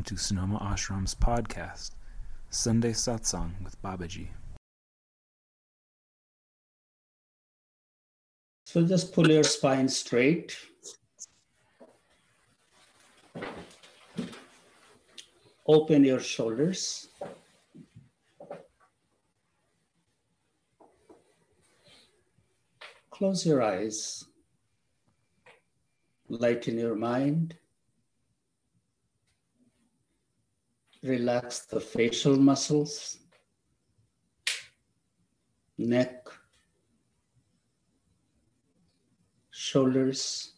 Welcome to Sonoma Ashram's podcast, Sunday Satsang with Babaji. So just pull your spine straight. Open your shoulders. Close your eyes. Lighten your mind. Relax the facial muscles, neck, shoulders,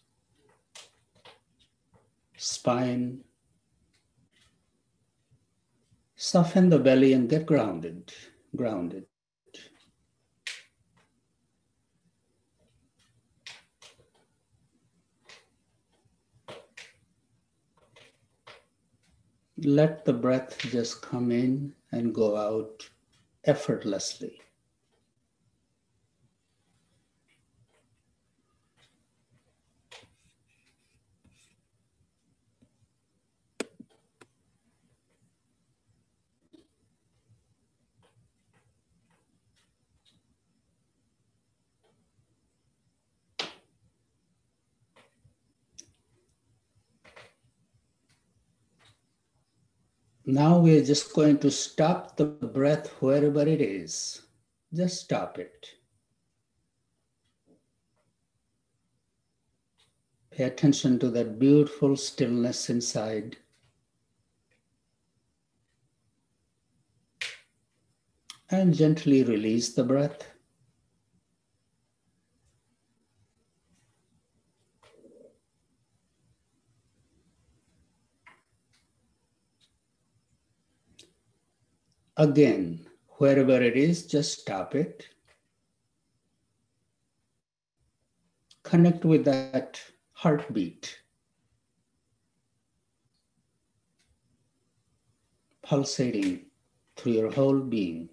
spine. Soften the belly and get grounded, grounded. Let the breath just come in and go out effortlessly. Now we're just going to stop the breath wherever it is. Just stop it. Pay attention to that beautiful stillness inside. And gently release the breath. Again, wherever it is, just stop it. Connect with that heartbeat. Pulsating through your whole being.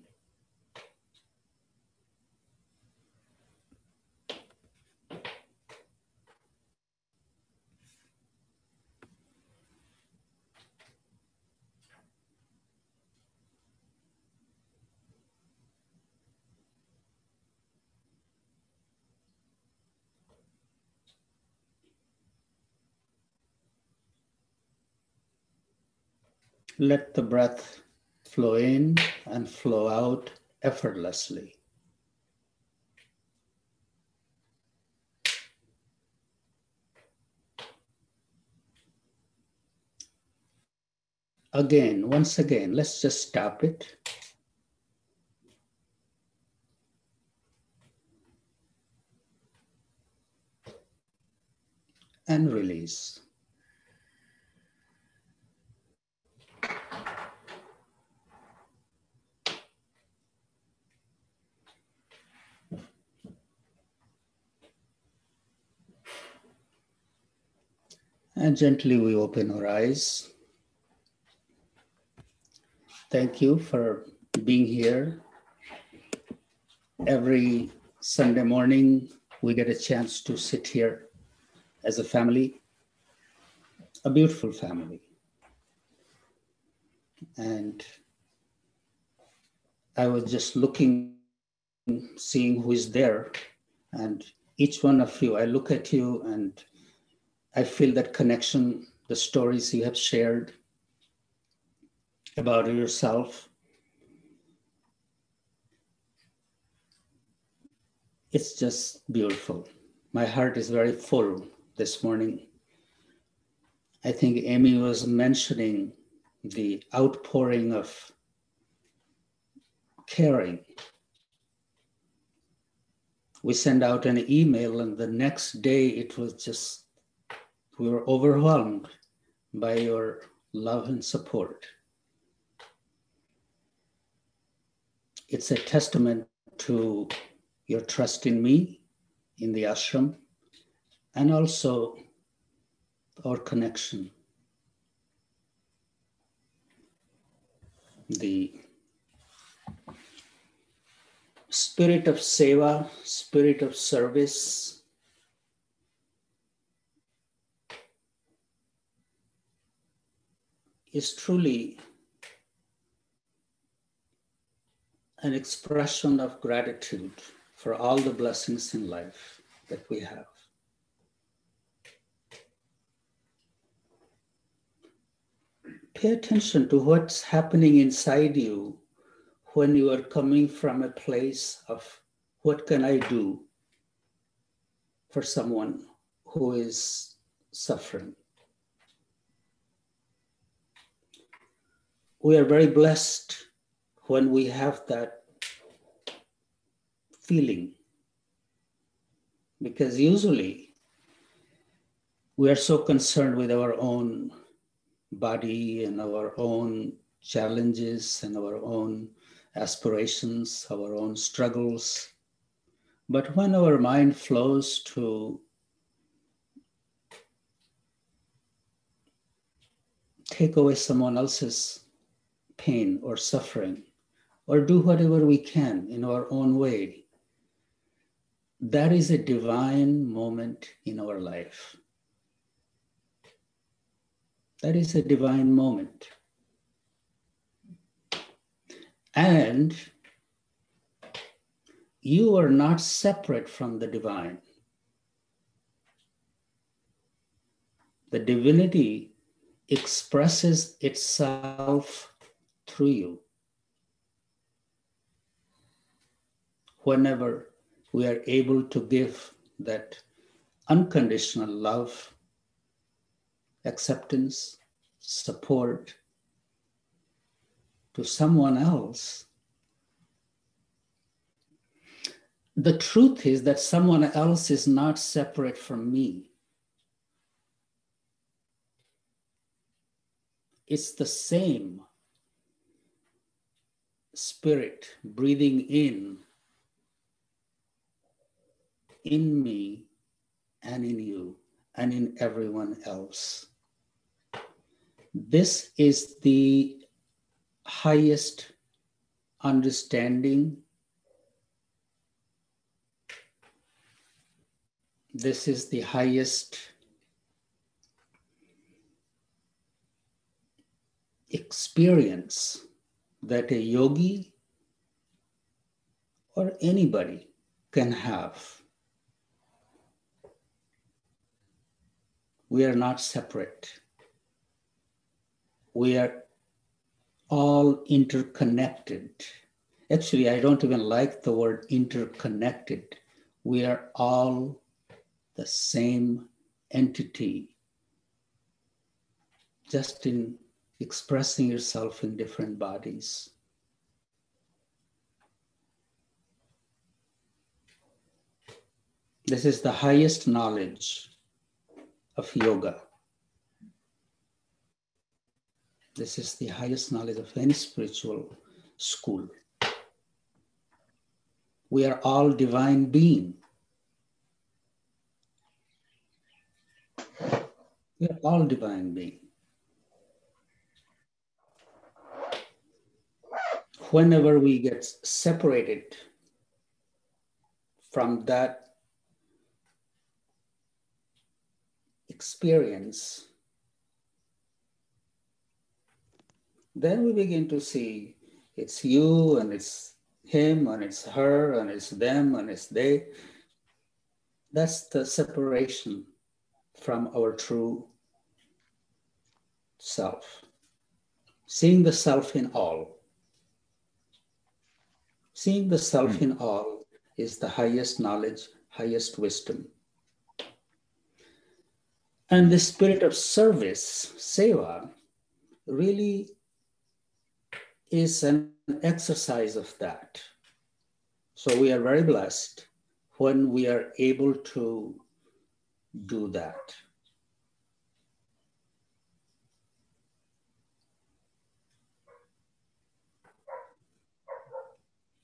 Let the breath flow in and flow out effortlessly. Again, once again, let's just stop it. And release. And gently we open our eyes. Thank you for being here. Every Sunday morning, we get a chance to sit here as a family, a beautiful family. And I was just looking, seeing who is there. And each one of you, I look at you and I feel that connection, the stories you have shared about yourself. It's just beautiful. My heart is very full this morning. I think Amy was mentioning the outpouring of caring. We sent out an email, and the next day it was just we were overwhelmed by your love and support. It's a testament to your trust in me, in the ashram, and also our connection. The spirit of seva, spirit of service, is truly an expression of gratitude for all the blessings in life that we have. Pay attention to what's happening inside you when you are coming from a place of what can I do for someone who is suffering. We are very blessed when we have that feeling because usually we are so concerned with our own body and our own challenges and our own aspirations, our own struggles. But when our mind flows to take away someone else's pain or suffering, or do whatever we can in our own way, that is a divine moment in our life. That is a divine moment. And you are not separate from the divine. The divinity expresses itself through you. Whenever we are able to give that unconditional love, acceptance, support to someone else, the truth is that someone else is not separate from me. It's the same spirit breathing in in me and in you and in everyone else. This is the highest understanding. This is the highest experience that a yogi or anybody can have. We are not separate. We are all interconnected. Actually, I don't even like the word interconnected. We are all the same entity, just in expressing yourself in different bodies. This is the highest knowledge of yoga. This is the highest knowledge of any spiritual school. We are all divine being. We are all divine being. Whenever we get separated from that experience, then we begin to see it's you and it's him and it's her and it's them and it's they. That's the separation from our true self. Seeing the self in all. Seeing the self mm. in all is the highest knowledge, highest wisdom. And the spirit of service, seva, really is an exercise of that. So we are very blessed when we are able to do that.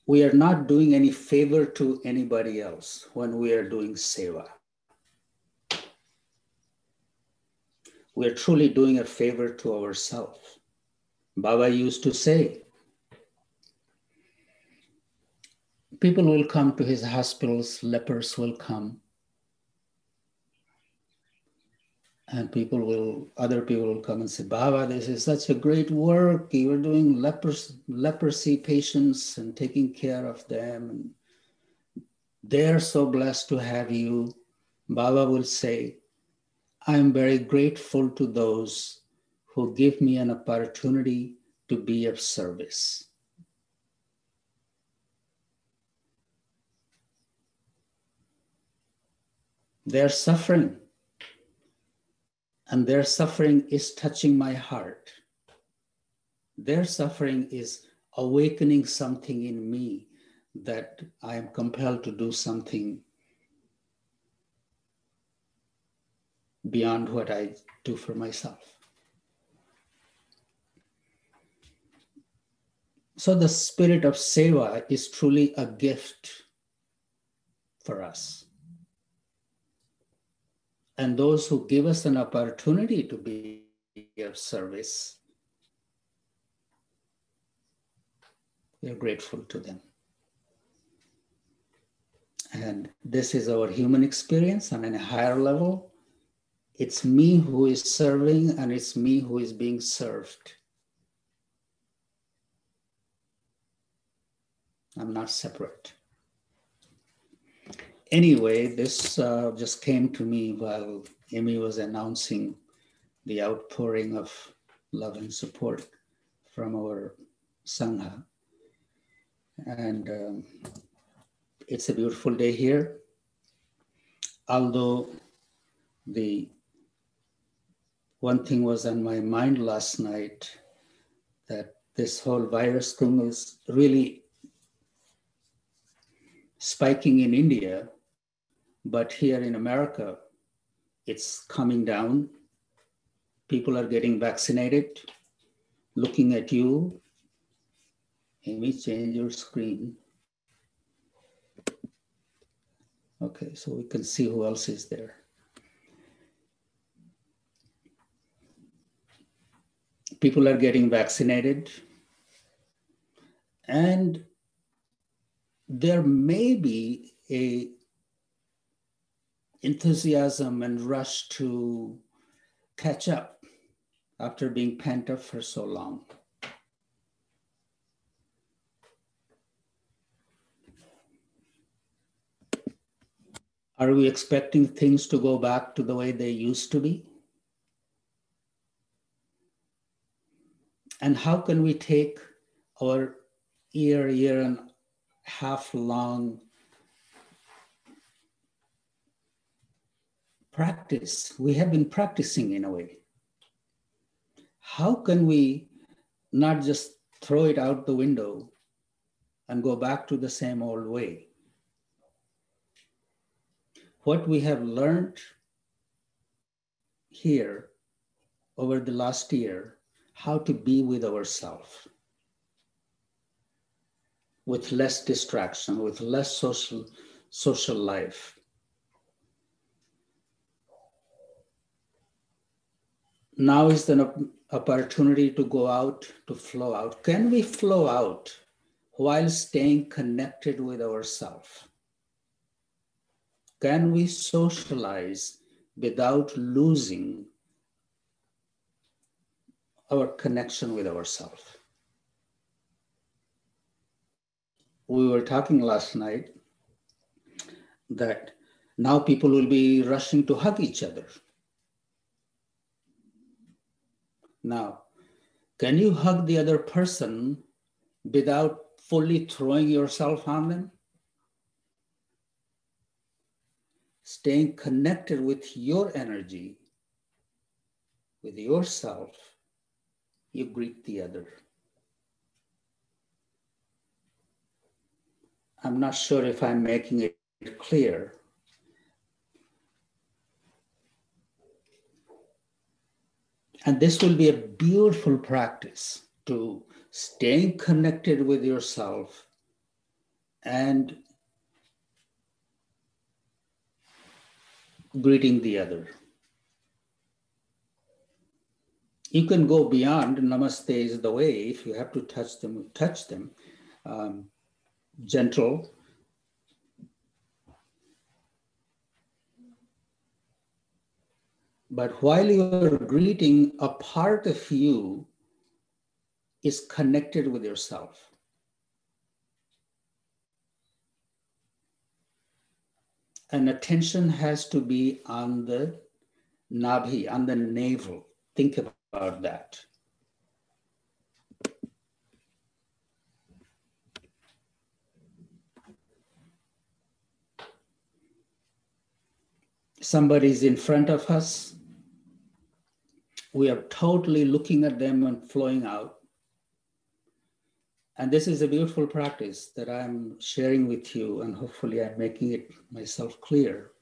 We are not doing any favor to anybody else when we are doing seva. We are truly doing a favor to ourselves. Baba used to say, people will come to his hospitals, lepers will come. And people will other people will come and say baba this is such a great work. You're doing lepers, leprosy patients and taking care of them. And they're so blessed to have you. Baba will say i am very grateful to those who give me an opportunity to be of service. They're suffering and their suffering is touching my heart. Their suffering is awakening something in me that I am compelled to do something beyond what I do for myself. So, the spirit of seva is truly a gift for us and those who give us an opportunity to be of service, we are grateful to them. And this is our human experience and on a higher level. It's me who is serving, and it's me who is being served. I'm not separate anyway, this uh, just came to me while Amy was announcing the outpouring of love and support from our Sangha. And um, it's a beautiful day here. Although the one thing was on my mind last night that this whole virus thing is really spiking in India but here in America, it's coming down. People are getting vaccinated. Looking at you, Let me change your screen. Okay, so we can see who else is there. People are getting vaccinated. And there may be a enthusiasm and rush to catch up after being pent up for so long. Are we expecting things to go back to the way they used to be? And how can we take our year, year and half long practice, we have been practicing in a way. How can we not just throw it out the window and go back to the same old way? What we have learned here over the last year, how to be with ourselves with less distraction, with less social, social life now is the opportunity to go out, to flow out. Can we flow out while staying connected with ourselves? Can we socialize without losing our connection with ourselves? We were talking last night that now people will be rushing to hug each other Now, can you hug the other person without fully throwing yourself on them? Staying connected with your energy, with yourself, you greet the other. I'm not sure if I'm making it clear, And this will be a beautiful practice to staying connected with yourself and greeting the other. You can go beyond namaste is the way. If you have to touch them, touch them. Um, gentle, But while you're greeting, a part of you is connected with yourself. And attention has to be on the nabhi, on the navel. Think about that. Somebody's in front of us. We are totally looking at them and flowing out. And this is a beautiful practice that I'm sharing with you, and hopefully I'm making it myself clear.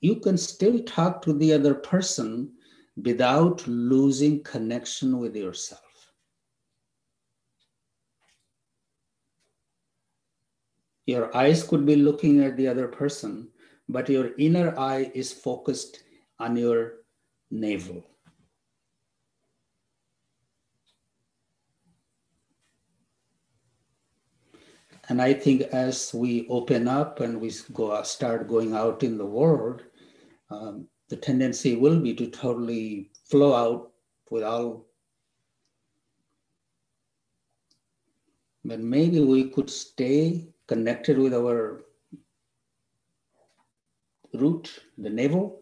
You can still talk to the other person without losing connection with yourself. Your eyes could be looking at the other person, but your inner eye is focused on your navel. And I think as we open up and we go start going out in the world, um, the tendency will be to totally flow out with all. But maybe we could stay connected with our root, the navel,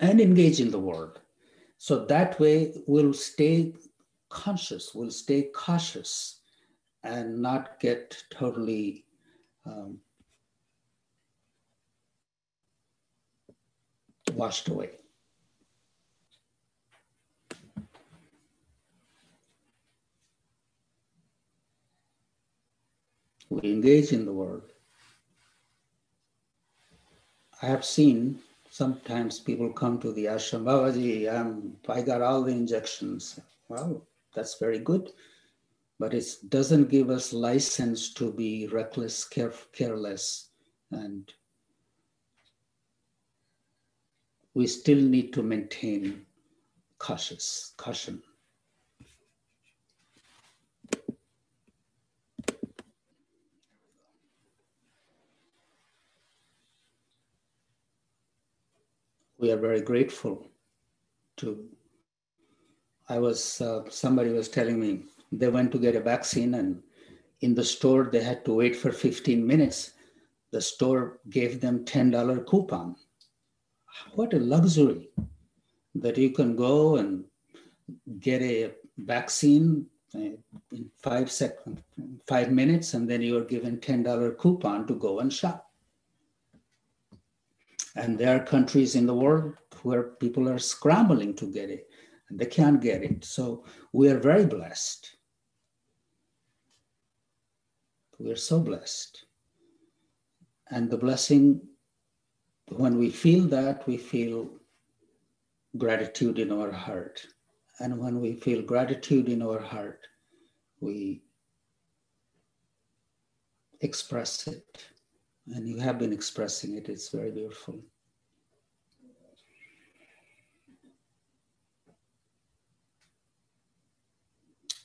and engage in the world. So that way we'll stay conscious, we'll stay cautious and not get totally um, washed away. We engage in the world. I have seen sometimes people come to the ashram, Babaji, I'm, I got all the injections. Well, that's very good but it doesn't give us license to be reckless, care, careless, and we still need to maintain cautious caution. We are very grateful to. I was uh, somebody was telling me they went to get a vaccine and in the store they had to wait for 15 minutes. The store gave them $10 coupon. What a luxury that you can go and get a vaccine uh, in five seconds five minutes and then you're given $10 coupon to go and shop. And there are countries in the world where people are scrambling to get it and they can't get it. So we are very blessed we're so blessed. And the blessing, when we feel that, we feel gratitude in our heart. And when we feel gratitude in our heart, we express it. And you have been expressing it, it's very beautiful.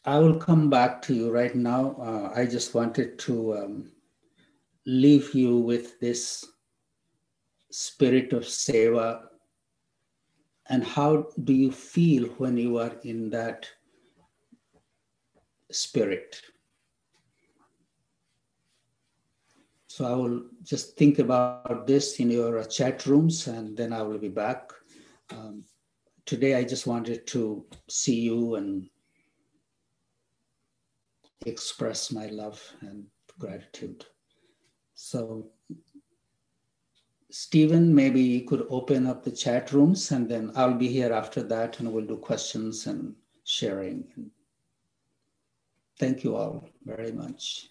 I will come back to you right now. Uh, I just wanted to um, leave you with this spirit of seva. And how do you feel when you are in that spirit? So I will just think about this in your chat rooms and then I will be back. Um, today, I just wanted to see you and express my love and gratitude. So, Stephen, maybe you could open up the chat rooms and then I'll be here after that and we'll do questions and sharing. Thank you all very much.